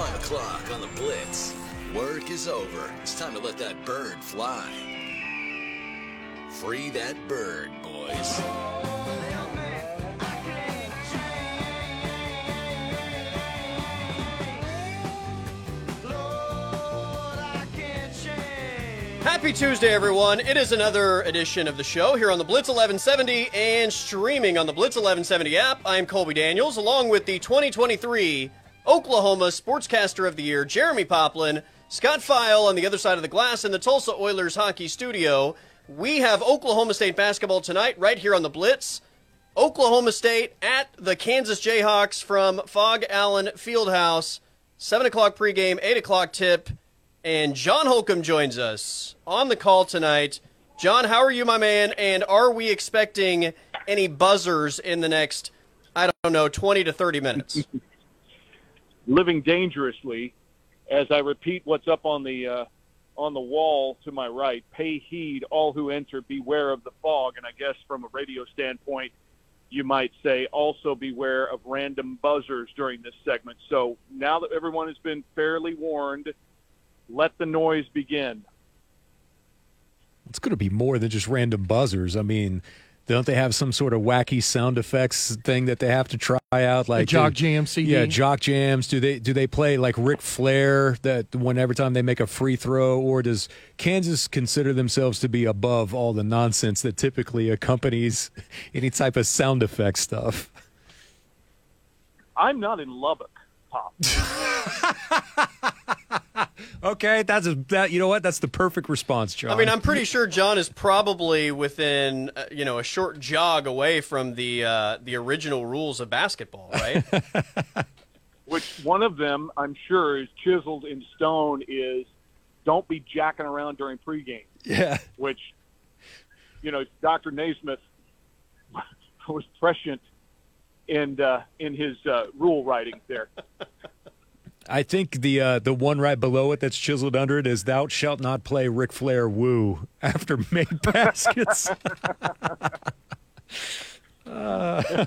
5 o'clock on the Blitz. Work is over. It's time to let that bird fly. Free that bird, boys. Happy Tuesday, everyone. It is another edition of the show here on the Blitz 1170 and streaming on the Blitz 1170 app. I'm Colby Daniels, along with the 2023 Oklahoma Sportscaster of the Year, Jeremy Poplin, Scott File on the other side of the glass in the Tulsa Oilers hockey studio. We have Oklahoma State basketball tonight right here on the Blitz. Oklahoma State at the Kansas Jayhawks from Phog Allen Fieldhouse. 7 o'clock pregame, 8 o'clock tip. And John Holcomb joins us on the call tonight. John, how are you, my man? And are we expecting any buzzers in the next, I don't know, 20 to 30 minutes? living dangerously. As I repeat what's up on the uh, on the wall to my right, pay heed, all who enter, beware of the Phog. And I guess from a radio standpoint, you might say also beware of random buzzers during this segment. So now that everyone has been fairly warned, let the noise begin. It's going to be more than just random buzzers. I mean, don't they have some sort of wacky sound effects thing that they have to try out? Like the Jock Jam CD. Yeah, Jock Jams. Do they do they play like Ric Flair that whenever time they make a free throw, or does Kansas consider themselves to be above all the nonsense that typically accompanies any type of sound effect stuff? I'm not in Lubbock, Pop. okay, that's a, that. You know what? That's the perfect response, John. I mean, I'm pretty sure John is probably within uh, you know a short jog away from the uh, the original rules of basketball, right? Which one of them I'm sure is chiseled in stone is don't be jacking around during pregame. Yeah. Which you know, Dr. Naismith was prescient in uh, in his uh, rule writing there. I think the uh, the one right below it that's chiseled under it is "Thou shalt not play Ric Flair woo after made baskets." uh.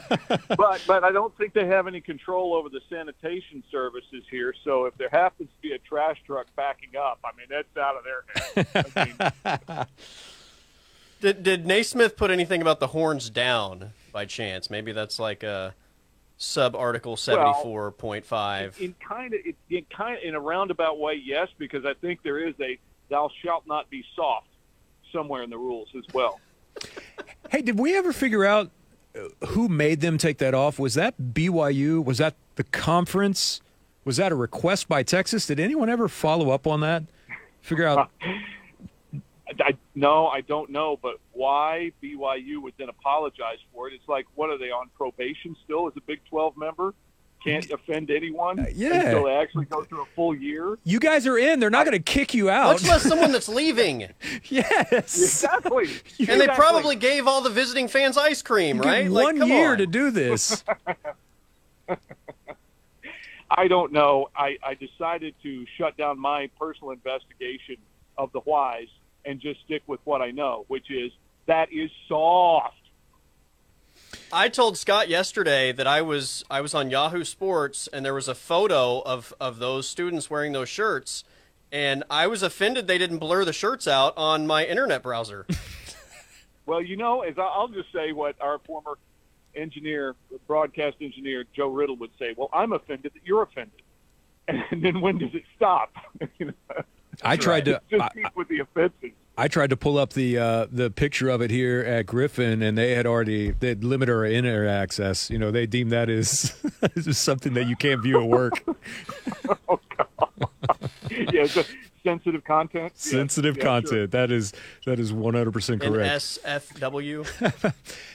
but but I don't think they have any control over the sanitation services here. So if there happens to be a trash truck backing up, I mean that's out of their hands. I mean, did did Naismith put anything about the horns down by chance? Maybe that's like a sub article 74.5 in kind of in kind of in a roundabout way yes because i think there is a thou shalt not be soft somewhere in the rules as well. Hey did we ever figure out uh, who made them take that off? Was that byu was that the conference? Was that a request by texas? Did anyone ever follow up on that? Figure out I, no, I don't know, but why BYU would then apologize for it? It's like, what are they on probation still as a Big 12 member? Can't offend anyone uh, yeah. until they actually go through a full year. You guys are in. They're not going to kick you out. Much less someone that's leaving. yes, exactly. and exactly. they probably gave all the visiting fans ice cream, you right? One like, year on. to do this. I don't know. I, I decided to shut down my personal investigation of the whys and just stick with what I know, which is that is soft. I told Scott yesterday that I was I was on Yahoo Sports and there was a photo of of those students wearing those shirts and I was offended they didn't blur the shirts out on my internet browser. well, you know, as I'll just say what our former engineer, broadcast engineer Joe Riddle would say. Well, I'm offended that you're offended, and then when does it stop? you know? I tried to just I, keep with the offenses. I tried to pull up the uh, the picture of it here at Griffin, and they had already they limit our internet access. You know, they deem that as, as something that you can't view at work. oh God! yeah, it's sensitive content. Sensitive yeah, content. Sure. That is that is one hundred percent correct. SFW.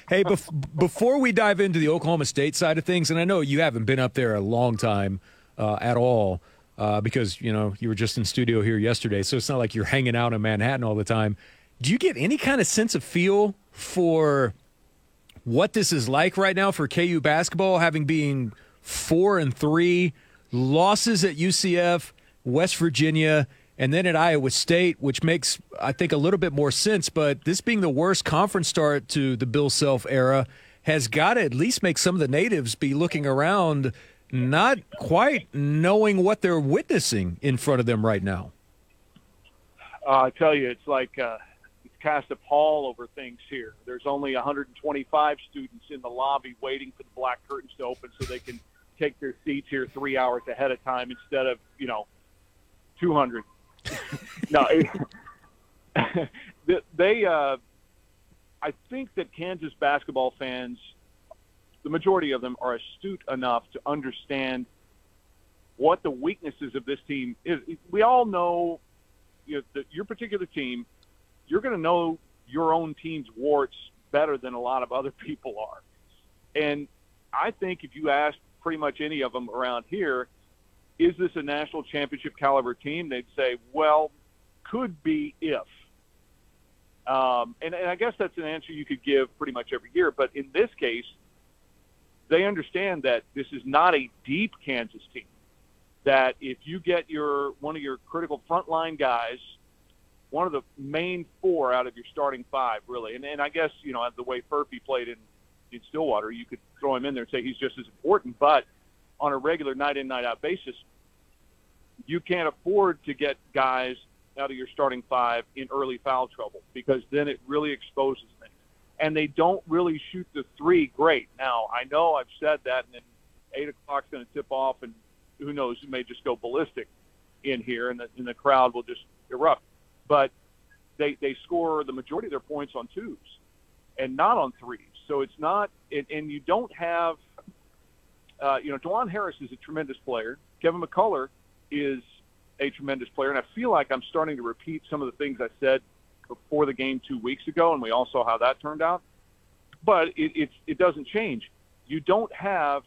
hey, bef- before we dive into the Oklahoma State side of things, and I know you haven't been up there a long time uh, at all uh, because you know you were just in studio here yesterday, so it's not like you're hanging out in Manhattan all the time. Do you get any kind of sense of feel for what this is like right now for KU basketball, having been four and three losses at UCF, West Virginia, and then at Iowa State, which makes I think a little bit more sense. But this being the worst conference start to the Bill Self era has got to at least make some of the natives be looking around not quite knowing what they're witnessing in front of them right now. Uh, I tell you, it's like uh, it's cast a pall over things here. There's only 125 students in the lobby waiting for the black curtains to open so they can take their seats here three hours ahead of time instead of you know 200. no, they. Uh, I think that Kansas basketball fans, the majority of them, are astute enough to understand what the weaknesses of this team is. We all know, you know, your particular team, you're going to know your own team's warts better than a lot of other people are. And I think if you ask pretty much any of them around here, is this a national championship caliber team? They'd say, well, could be if. Um, and, and I guess that's an answer you could give pretty much every year. But in this case, they understand that this is not a deep Kansas team. That if you get your one of your critical frontline guys, one of the main four out of your starting five, really, and, and I guess you know the way Furphy played in in Stillwater, you could throw him in there and say he's just as important. But on a regular night in night out basis, you can't afford to get guys out of your starting five in early foul trouble because then it really exposes things. And they don't really shoot the three great. Now, I know I've said that, and then 8 o'clock's going to tip off, and who knows, it may just go ballistic in here, and the, and the crowd will just erupt. But they, they score the majority of their points on twos and not on threes. So it's not, and, and you don't have, uh, you know, Dajuan Harris is a tremendous player. Kevin McCullar is – a tremendous player, and I feel like I'm starting to repeat some of the things I said before the game two weeks ago, and we all saw how that turned out. But it, it, it doesn't change. You don't have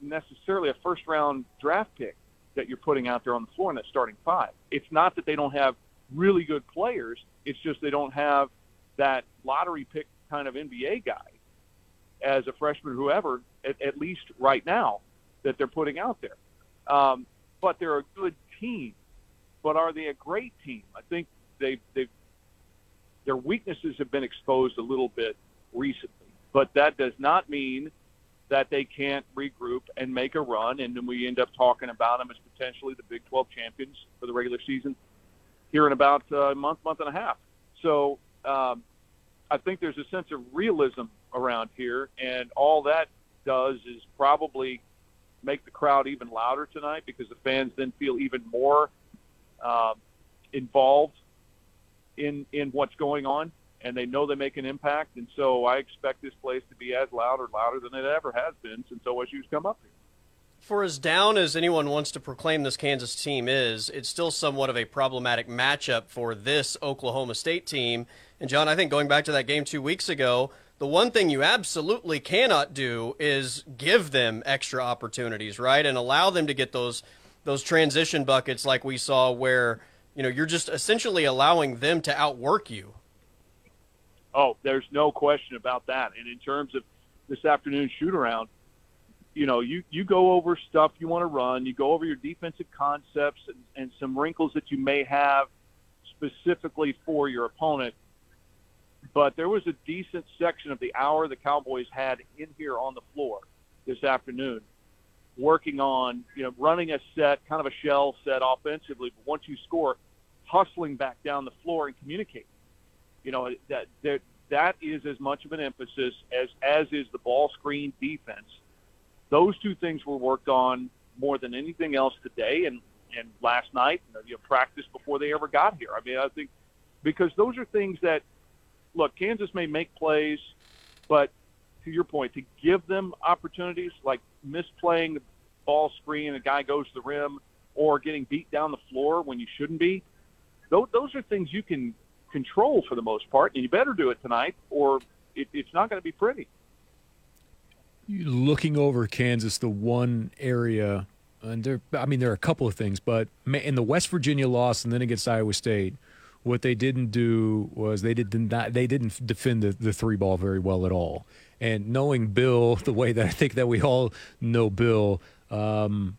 necessarily a first round draft pick that you're putting out there on the floor in that starting five. It's not that they don't have really good players. It's just they don't have that lottery pick kind of NBA guy as a freshman, whoever, at, at least right now, that they're putting out there. Um, but they're a good team, but are they a great team? I think they've, they've their weaknesses have been exposed a little bit recently, but that does not mean that they can't regroup and make a run, and then we end up talking about them as potentially the Big 12 champions for the regular season here in about a month, month and a half. So um, I think there's a sense of realism around here, and all that does is probably make the crowd even louder tonight because the fans then feel even more um, involved in in what's going on, and they know they make an impact. And so I expect this place to be as loud or louder than it ever has been since OSU's come up here. For as down as anyone wants to proclaim this Kansas team is, it's still somewhat of a problematic matchup for this Oklahoma State team. And John, I think going back to that game two weeks ago, the one thing you absolutely cannot do is give them extra opportunities, right? And allow them to get those those transition buckets like we saw where, you know, you're just essentially allowing them to outwork you. Oh, there's no question about that. And in terms of this afternoon shoot around, you know, you, you go over stuff you want to run, you go over your defensive concepts and, and some wrinkles that you may have specifically for your opponent but there was a decent section of the hour the Cowboys had in here on the floor this afternoon, working on you know running a set, kind of a shell set offensively. But once you score, hustling back down the floor and communicating. You know that that that is as much of an emphasis as as is the ball screen defense. Those two things were worked on more than anything else today and and last night. You know, practice before they ever got here. I mean, I think because those are things that look, Kansas may make plays, but to your point, to give them opportunities like misplaying the ball screen, a guy goes to the rim, or getting beat down the floor when you shouldn't be, those, are things you can control for the most part, and you better do it tonight, or it, it's not going to be pretty. Looking over Kansas, the one area, and there, I mean, there are a couple of things, but in the West Virginia loss and then against Iowa State – what they didn't do was they did not they didn't defend the, the three ball very well at all. And knowing Bill the way that I think that we all know Bill, um,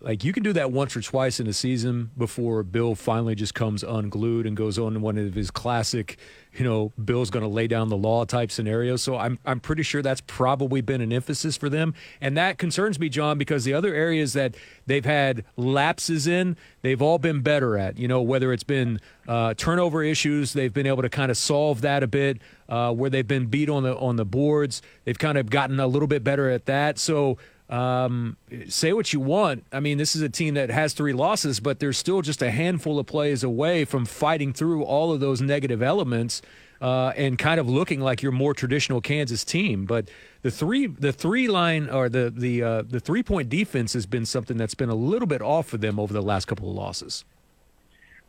like you can do that once or twice in a season before Bill finally just comes unglued and goes on one of his classic, you know, Bill's going to lay down the law type scenarios. So I'm I'm pretty sure that's probably been an emphasis for them, and that concerns me, John, because the other areas that they've had lapses in, they've all been better at. You know, whether it's been uh, turnover issues, they've been able to kind of solve that a bit. Uh, where they've been beat on the on the boards, they've kind of gotten a little bit better at that. So um, say what you want. I mean, this is a team that has three losses, but they're still just a handful of plays away from fighting through all of those negative elements uh, and kind of looking like your more traditional Kansas team. But the three the three line or the the uh, the three point defense has been something that's been a little bit off for them over the last couple of losses.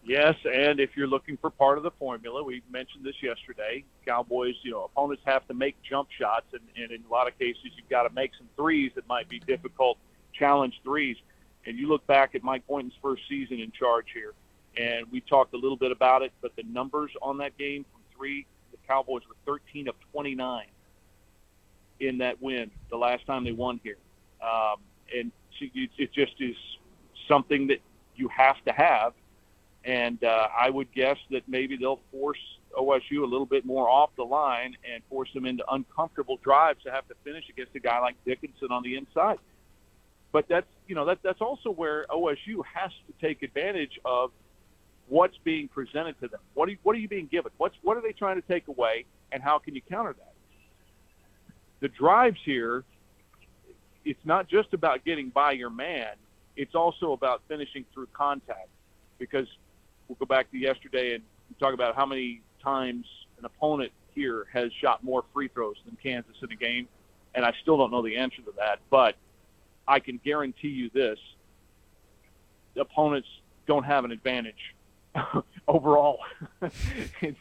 Yes, and if you're looking for part of the formula, we mentioned this yesterday. Cowboys, you know, opponents have to make jump shots, and, and in a lot of cases, you've got to make some threes that might be difficult challenge threes. And you look back at Mike Boynton's first season in charge here, and we talked a little bit about it, but the numbers on that game from three, the Cowboys were 13 of 29 in that win the last time they won here. Um, and it just is something that you have to have and uh, I would guess that maybe they'll force OSU a little bit more off the line and force them into uncomfortable drives to have to finish against a guy like Dickinson on the inside. But that's you know that that's also where OSU has to take advantage of what's being presented to them. What are you, what are you being given? What's what are they trying to take away, and how can you counter that? The drives here, it's not just about getting by your man. It's also about finishing through contact because we'll go back to yesterday and talk about how many times an opponent here has shot more free throws than Kansas in a game, and I still don't know the answer to that. But I can guarantee you this: the opponents don't have an advantage overall.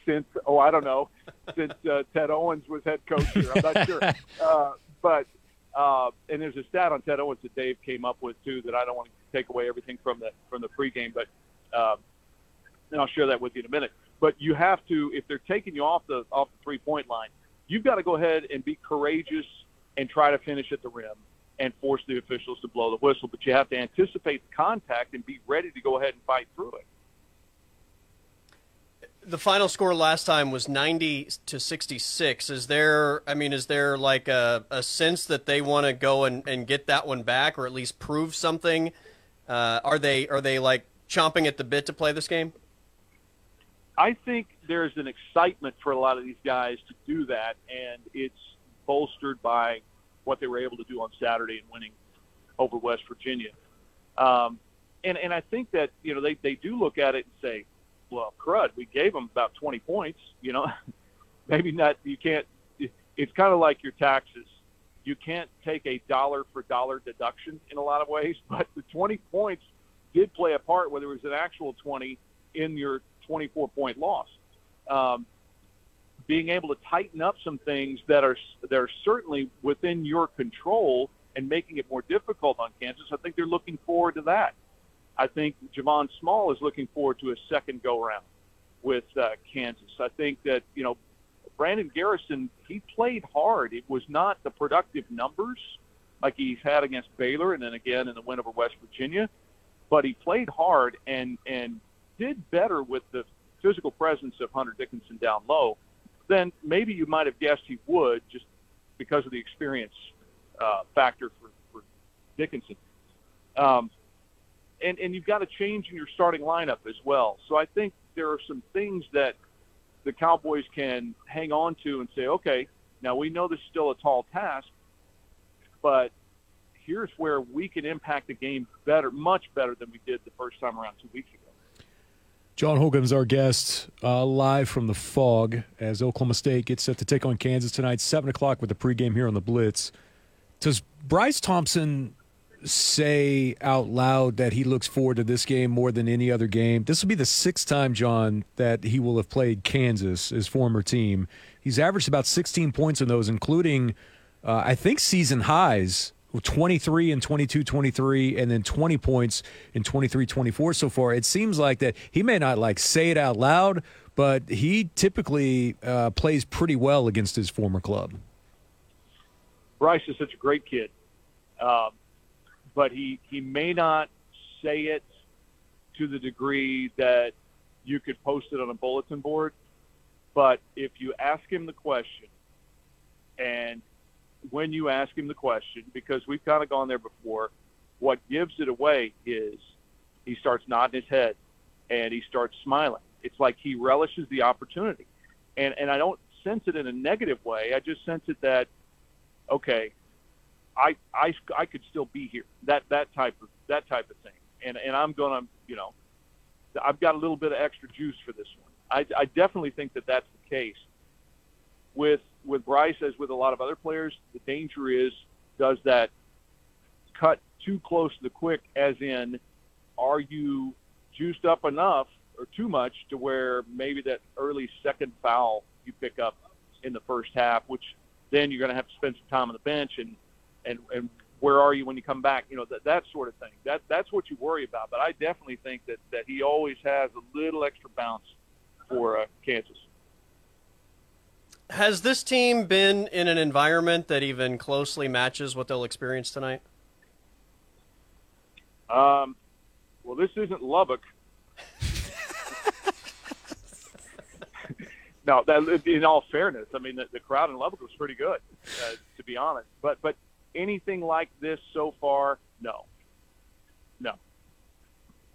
since oh, I don't know, since uh, Ted Owens was head coach here, I'm not sure. Uh, but uh, and there's a stat on Ted Owens that Dave came up with too that I don't want to take away everything from the from the pregame, but uh, and I'll share that with you in a minute. But you have to, if they're taking you off the off the three point line, you've got to go ahead and be courageous and try to finish at the rim and force the officials to blow the whistle. But you have to anticipate the contact and be ready to go ahead and fight through it. The final score last time was 90 to 66. Is there, I mean, is there like a, a sense that they want to go and, and get that one back or at least prove something? Uh, are they, are they like chomping at the bit to play this game? I think there's an excitement for a lot of these guys to do that, and it's bolstered by what they were able to do on Saturday and winning over West Virginia. Um, and and I think that you know they they do look at it and say, well, crud, we gave them about 20 points. You know, maybe not. You can't. It's kind of like your taxes. You can't take a dollar for dollar deduction in a lot of ways, but the 20 points did play a part, whether it was an actual 20 in your 24 point loss. Um, being able to tighten up some things that are that are certainly within your control and making it more difficult on Kansas. I think they're looking forward to that. I think Javon Small is looking forward to a second go around with uh, Kansas. I think that you know Brandon Garrison he played hard. It was not the productive numbers like he's had against Baylor and then again in the win over West Virginia, but he played hard and and did better with the physical presence of Hunter Dickinson down low than maybe you might have guessed he would just because of the experience uh, factor for, for Dickinson. Um, and, and you've got a change in your starting lineup as well. So I think there are some things that the Cowboys can hang on to and say, okay, now we know this is still a tall task, but here's where we can impact the game better, much better than we did the first time around two weeks ago. John Holcomb's our guest, uh, live from the Phog as Oklahoma State gets set to take on Kansas tonight, seven o'clock with the pregame here on the Blitz. Does Bryce Thompson say out loud that he looks forward to this game more than any other game? This will be the sixth time, John, that he will have played Kansas, his former team. He's averaged about 16 points in those, including, uh, I think, season highs 23 and 22 23 and then 20 points in 23 24 so far it seems like that he may not like say it out loud but he typically uh, plays pretty well against his former club bryce is such a great kid um, but he he may not say it to the degree that you could post it on a bulletin board. But if you ask him the question, and when you ask him the question, because we've kind of gone there before, what gives it away is he starts nodding his head and he starts smiling. It's like he relishes the opportunity. And and I don't sense it in a negative way. I just sense it that okay, I I I could still be here. That that type of that type of thing. And and I'm going to, you know, I've got a little bit of extra juice for this one. I I definitely think that that's the case. With with Bryce as with a lot of other players, the danger is does that cut too close to the quick as in are you juiced up enough or too much to where maybe that early second foul you pick up in the first half, which then you're going to have to spend some time on the bench and and and where are you when you come back? You know that that sort of thing. That that's what you worry about. But I definitely think that that he always has a little extra bounce for uh, Kansas. Has this team been in an environment that even closely matches what they'll experience tonight? Um, well, this isn't Lubbock. no, that, in all fairness, I mean the, the crowd in Lubbock was pretty good, uh, to be honest. But but anything like this so far, no, no.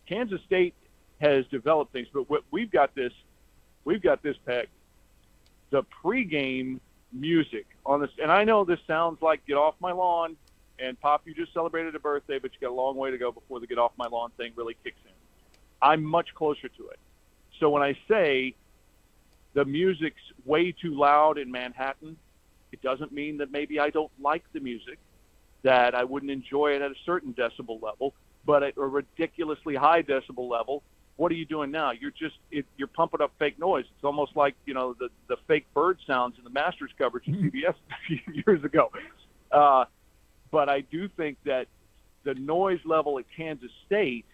Kansas State has developed things, but what, we've got this, we've got this peg. The pregame music on this, and I know this sounds like "Get Off My Lawn," and Pop, you just celebrated a birthday, but you got a long way to go before the "Get Off My Lawn" thing really kicks in. I'm much closer to it. So when I say the music's way too loud in Manhattan, it doesn't mean that maybe I don't like the music, that I wouldn't enjoy it at a certain decibel level, but at a ridiculously high decibel level, what are you doing now? You're just it, you're pumping up fake noise. It's almost like you know the the fake bird sounds in the Masters coverage of CBS a few years ago. Uh, but I do think that the noise level at Kansas State,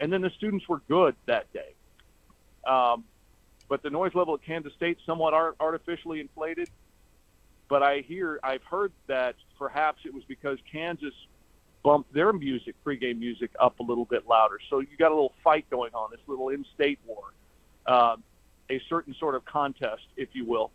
and then the students were good that day. Um, but the noise level at Kansas State somewhat art- artificially inflated. But I hear, I've heard that perhaps it was because Kansas bumped their music, pregame music, up a little bit louder. So you got a little fight going on, this little in-state war, um, a certain sort of contest, if you will.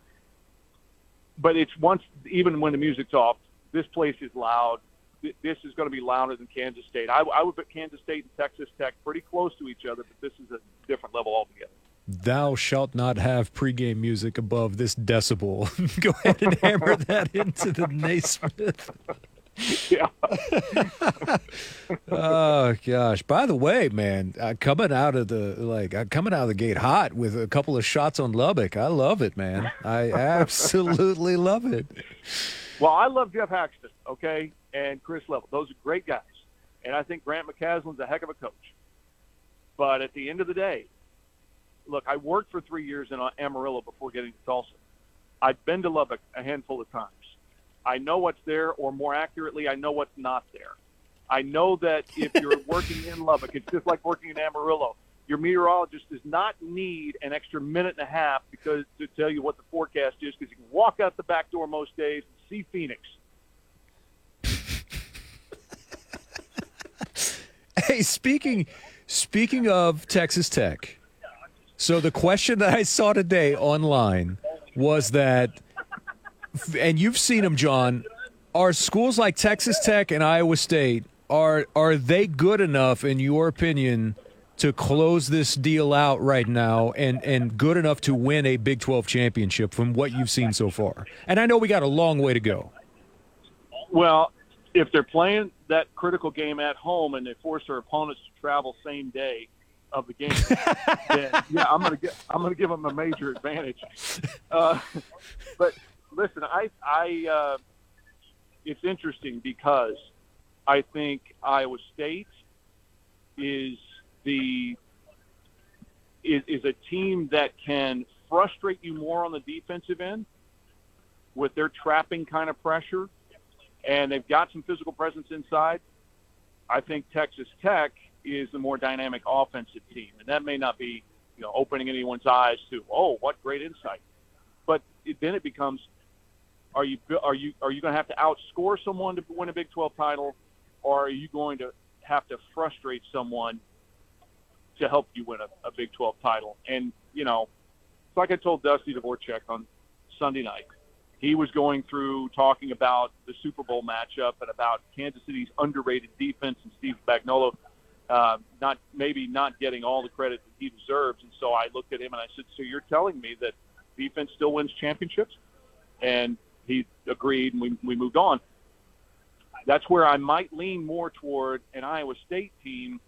But it's once, even when the music's off, this place is loud. This is going to be louder than Kansas State. I, I would put Kansas State and Texas Tech pretty close to each other, but this is a different level altogether. Thou shalt not have pregame music above this decibel. Go ahead and hammer that into the Naismith. Yeah. oh gosh! By the way, man, uh, coming out of the like uh, coming out of the gate hot with a couple of shots on Lubbock. I love it, man. I absolutely love it. Well, I love Geoff Haxton, okay, and Chris Level. Those are great guys, and I think Grant McCasland's a heck of a coach. But at the end of the day, look, I worked for three years in Amarillo before getting to Tulsa. I've been to Lubbock a handful of times. I know what's there, or more accurately, I know what's not there. I know that if you're working in Lubbock, it's just like working in Amarillo. Your meteorologist does not need an extra minute and a half because to tell you what the forecast is, because you can walk out the back door most days and see Phoenix. Hey, speaking speaking of Texas Tech, so the question that I saw today online was that, and you've seen them, John. Are schools like Texas Tech and Iowa State are are they good enough, in your opinion, to close this deal out right now, and and good enough to win a Big Twelve championship from what you've seen so far? And I know we got a long way to go. Well, if they're playing that critical game at home and they force their opponents to travel same day of the game, then yeah, I'm gonna get I'm gonna give them a major advantage. Uh, but listen, I I uh, it's interesting because I think Iowa State is the is, is a team that can frustrate you more on the defensive end with their trapping kind of pressure, and they've got some physical presence inside. I think Texas Tech is the more dynamic offensive team, and that may not be you know opening anyone's eyes to oh what great insight, but it, then it becomes are you are you are you going to have to outscore someone to win a Big 12 title, or are you going to have to frustrate someone to help you win a, a Big 12 title. And you know, it's like I told Dusty Dvorak on Sunday night. He was going through talking about the Super Bowl matchup and about Kansas City's underrated defense and Steve Spagnuolo uh, not maybe not getting all the credit that he deserves. And so I looked at him and I said, "So you're telling me that defense still wins championships?" And he agreed, and we we moved on. That's where I might lean more toward an Iowa State team,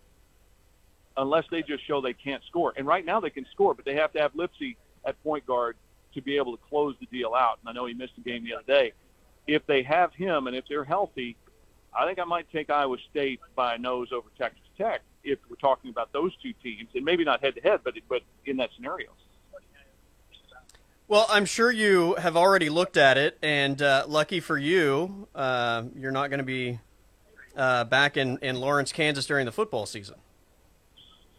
unless they just show they can't score. And right now they can score, but they have to have Lipsey at point guard to be able to close the deal out. And I know he missed a game the other day. If they have him and if they're healthy, I think I might take Iowa State by a nose over Texas Tech if we're talking about those two teams, and maybe not head to head, but but in that scenario. Well, I'm sure you have already looked at it, and uh, lucky for you, uh, you're not going to be uh, back in, in Lawrence, Kansas during the football season.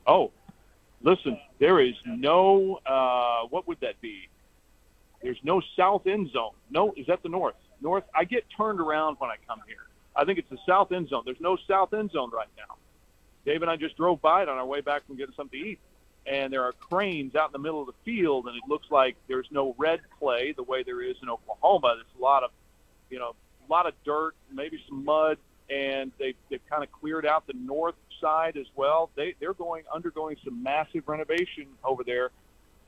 Oh, listen, there is no, uh, what would that be? There's no south end zone. No, is that the north? North. I get turned around when I come here. I think it's the south end zone. There's no south end zone right now. Dave and I just drove by it on our way back from getting something to eat, and there are cranes out in the middle of the field, and it looks like there's no red clay the way there is in Oklahoma. There's a lot of, you know, a lot of dirt, maybe some mud, and they've, they've kind of cleared out the north side as well. They they're going undergoing some massive renovation over there,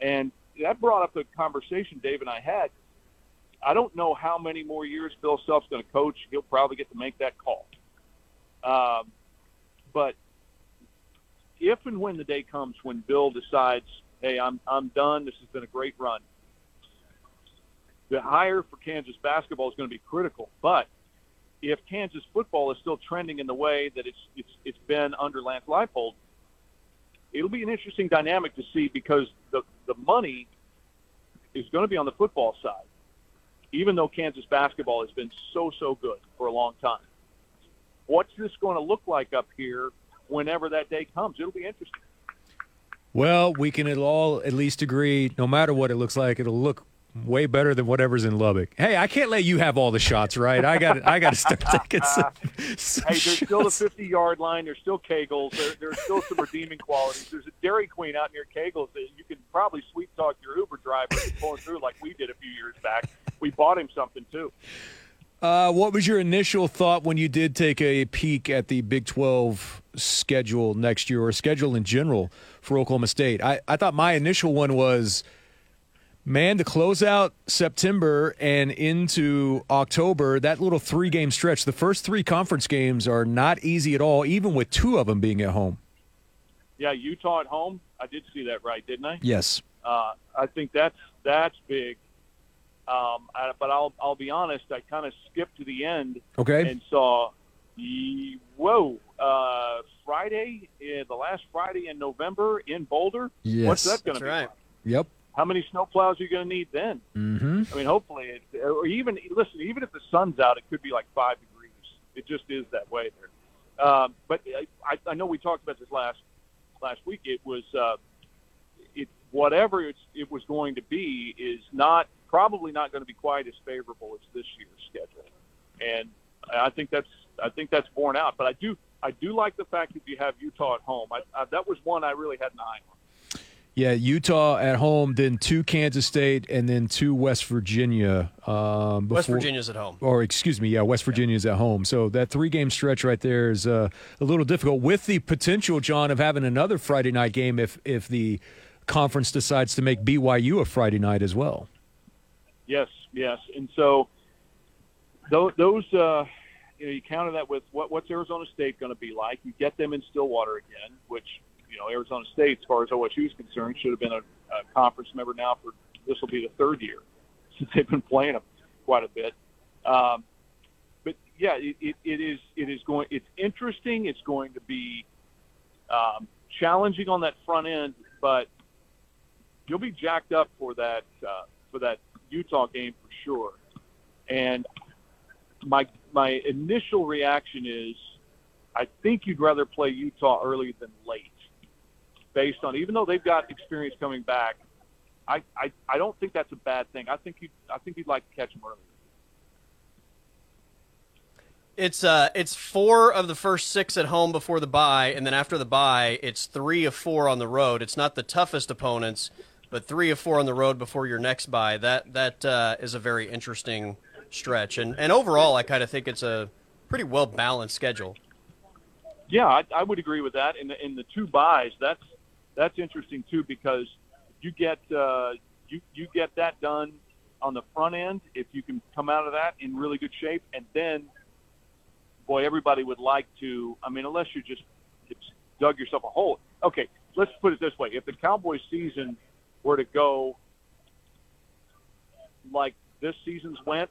and that brought up the conversation Dave and I had. I don't know how many more years Bill Self's going to coach. He'll probably get to make that call. Um, but if and when the day comes when Bill decides, hey, I'm I'm done. This has been a great run. The hire for Kansas basketball is going to be critical, but if Kansas football is still trending in the way that it's it's it's been under Lance Leipold, it'll be an interesting dynamic to see because the the money is going to be on the football side, even though Kansas basketball has been so so good for a long time. What's this going to look like up here whenever that day comes? It'll be interesting. Well, we can all at least agree, no matter what it looks like, it'll look way better than whatever's in Lubbock. Hey, I can't let you have all the shots, right? I got I got to start taking some. some hey, there's shots. still the 50 yard line. There's still Kegels. There, there's still some redeeming qualities. There's a Dairy Queen out near Kegels that you can probably sweet talk your Uber driver pulling through like we did a few years back. We bought him something too. Uh, what was your initial thought when you did take a peek at the Big 12 schedule next year or schedule in general for Oklahoma State? I, I thought my initial one was, man, to close out September and into October, that little three game stretch, the first three conference games are not easy at all, even with two of them being at home. Yeah, Utah at home. I did see that right, didn't I? Yes. Uh, I think that's that's big. Um, I, but I'll I'll be honest. I kind of skipped to the end Okay. and saw, whoa, uh, Friday, uh, the last Friday in November in Boulder. Yes. What's that going That's to be? right. like? Yep. How many snowplows are you going to need then? Mm-hmm. I mean, hopefully, it, or even listen, even if the sun's out, it could be like five degrees. It just is that way there. Um, but I, I know we talked about this last last week. It was uh, it whatever it's, it was going to be is not probably not going to be quite as favorable as this year's schedule, and I think that's I think that's borne out. But I do I do like the fact that you have Utah at home. I, I, that was one I really had an eye on. Yeah, Utah at home, then two Kansas State, and then two West Virginia. Um, West before- Virginia's at home. or excuse me, yeah, West Virginia's at home. So that three game stretch right there is uh, a little difficult with the potential, John, of having another Friday night game if if the conference decides to make BYU a Friday night as well. Yes, yes, and so those, uh, you know, you counter that with what, what's Arizona State going to be like? You get them in Stillwater again, which you know Arizona State, as far as OSU is concerned, should have been a, a conference member now for this will be the third year since they've been playing them quite a bit. Um, but yeah, it, it, it is it is going. It's interesting. It's going to be um, challenging on that front end, but you'll be jacked up for that uh, for that Utah game for sure. And my my initial reaction is, I think you'd rather play Utah early than late, based on even though they've got experience coming back. I, I, I don't think that's a bad thing. I think you I think you'd like to catch them early. It's uh, it's four of the first six at home before the bye, and then after the bye, it's three of four on the road. It's not the toughest opponents, but three of four on the road before your next bye. That that uh, is a very interesting stretch, and and overall, I kind of think it's a pretty well balanced schedule. Yeah, I, I would agree with that. In the in the two buys, that's that's interesting too because you get uh, you you get that done on the front end if you can come out of that in really good shape, and then boy, everybody would like to. I mean, unless you just dug yourself a hole. Okay, let's put it this way: if the Cowboys season were to go like this season's went,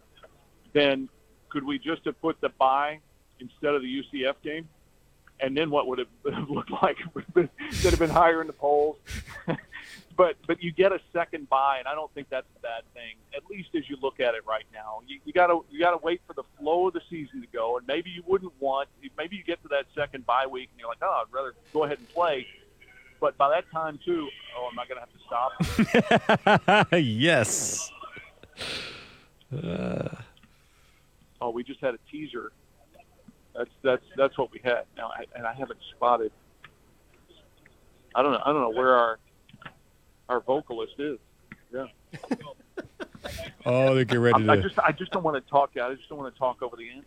then could we just have put the bye instead of the UCF game? And then what would it have looked like? Would have been higher in the polls. but but you get a second bye, and I don't think that's a bad thing. At least as you look at it right now, you, you gotta you gotta wait for the flow of the season to go, and maybe you wouldn't want. Maybe you get to that second bye week, and you're like, oh, I'd rather go ahead and play. But by that time, too, oh, am I going to have to stop? yes. Uh, oh, we just had a teaser. That's that's that's what we had now, I, and I haven't spotted. I don't know. I don't know where our our vocalist is. Yeah. oh, they get ready I, to. I just I just don't want to talk. I just don't want to talk over the anthem.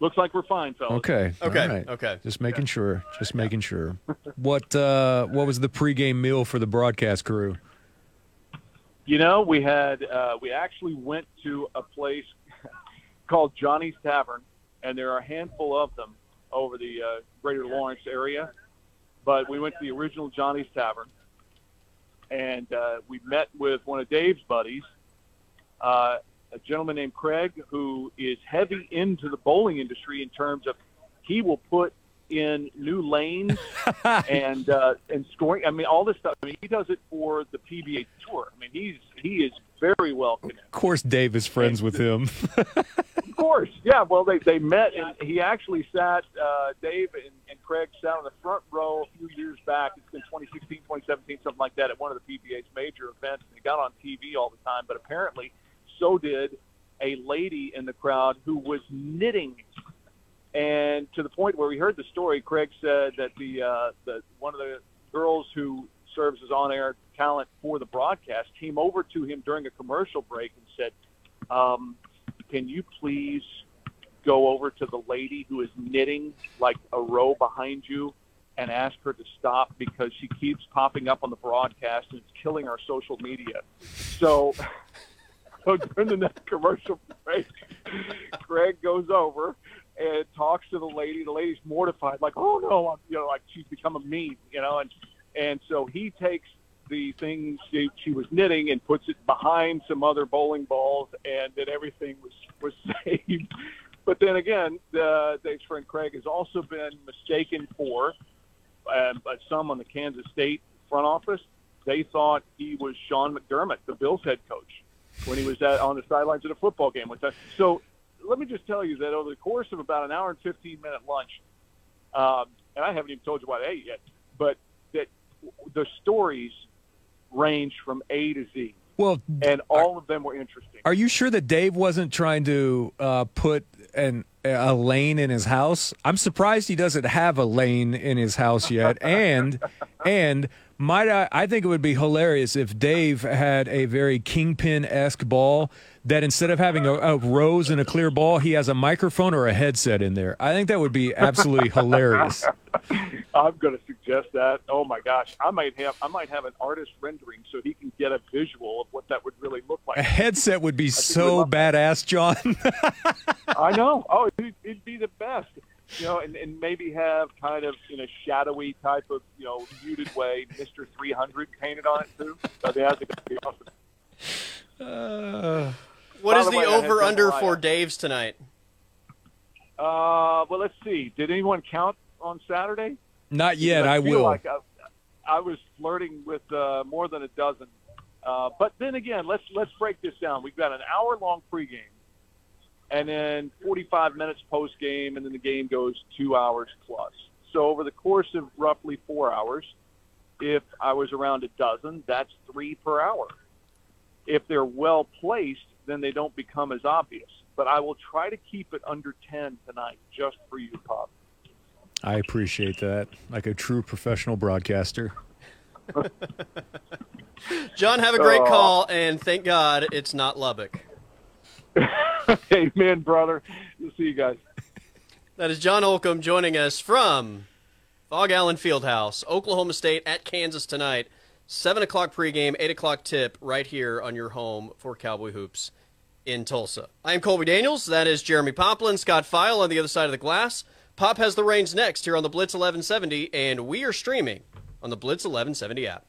You know. Looks like we're fine, fellas. Okay. Okay. All right. Okay. Just making sure. Just making sure. what uh, What was the pregame meal for the broadcast crew? You know, we had uh, we actually went to a place called Johnny's Tavern, and there are a handful of them over the uh, Greater Lawrence area. But we went to the original Johnny's Tavern, and uh, we met with one of Dave's buddies, uh, a gentleman named Craig, who is heavy into the bowling industry in terms of he will put in new lanes and uh, and scoring. I mean, all this stuff. I mean, he does it for the PBA Tour. I mean, he's he is very well connected. Of course, Dave is friends with him. of course, yeah. Well, they they met, and he actually sat. Uh, Dave and, and Craig sat on the front row a few years back. It's been 2016, 2017, something like that, at one of the PBA's major events. And they got on TV all the time, but apparently, so did a lady in the crowd who was knitting and to the point where we heard the story, Craig said that the uh, the one of the girls who serves as on-air talent for the broadcast came over to him during a commercial break and said, um, "Can you please go over to the lady who is knitting like a row behind you and ask her to stop because she keeps popping up on the broadcast and it's killing our social media." So. So during the next commercial break, Craig goes over and talks to the lady. The lady's mortified, like, "Oh no, I'm, you know, like she's become a meme, you know." And and so he takes the thing she, she was knitting and puts it behind some other bowling balls, and then everything was was saved. But then again, uh, Dave's friend Craig has also been mistaken for, uh, by some on the Kansas State front office. They thought he was Sean McDermott, the Bills head coach, when he was at, on the sidelines at a football game. With us. So let me just tell you that over the course of about an hour and 15 minute lunch, um, and I haven't even told you what I ate yet, but that the stories range from A to Z. Well, and all of them were interesting. Are you sure that Dave wasn't trying to uh, put an a lane in his house? I'm surprised he doesn't have a lane in his house yet. and and might I, I think it would be hilarious if Dave had a very kingpin esque ball that instead of having a, a, rose and a clear ball, he has a microphone or a headset in there. I think that would be absolutely hilarious. I'm going to suggest that. Oh my gosh, I might have I might have an artist rendering so he can get a visual of what that would really look like. A headset would be so badass, John. I know. Oh, it'd, it'd be the best you know, and, and maybe have kind of in a shadowy type of, you know, muted way, Mister 300 painted on it too. So they have to be awesome. Uh, what is the, the over under for Dave's tonight? Uh, well, let's see. Did anyone count on Saturday? Not yet. I, I will. Like I, I, was flirting with uh, more than a dozen. Uh, but then again, let's let's break this down. We've got an hour long pregame and then 45 minutes post game, and then the game goes two hours plus. So over the course of roughly four hours, if I was around a dozen, that's three per hour. If they're well placed, then they don't become as obvious. but I will try to keep it under 10 tonight, just for you, Pop. I appreciate that. Like a true professional broadcaster. John, have a great Oh. call, and thank God it's not Lubbock. Amen, brother. We'll see you guys. That is John Holcomb joining us from Phog Allen Fieldhouse, Oklahoma State at Kansas tonight. 7 o'clock pregame, 8 o'clock tip, right here on your home for Cowboy Hoops in Tulsa. I am Colby Daniels. That is Jeremy Poplin, Scott File on the other side of the glass. Pop has the reins next here on the Blitz 1170, and we are streaming on the Blitz 1170 app.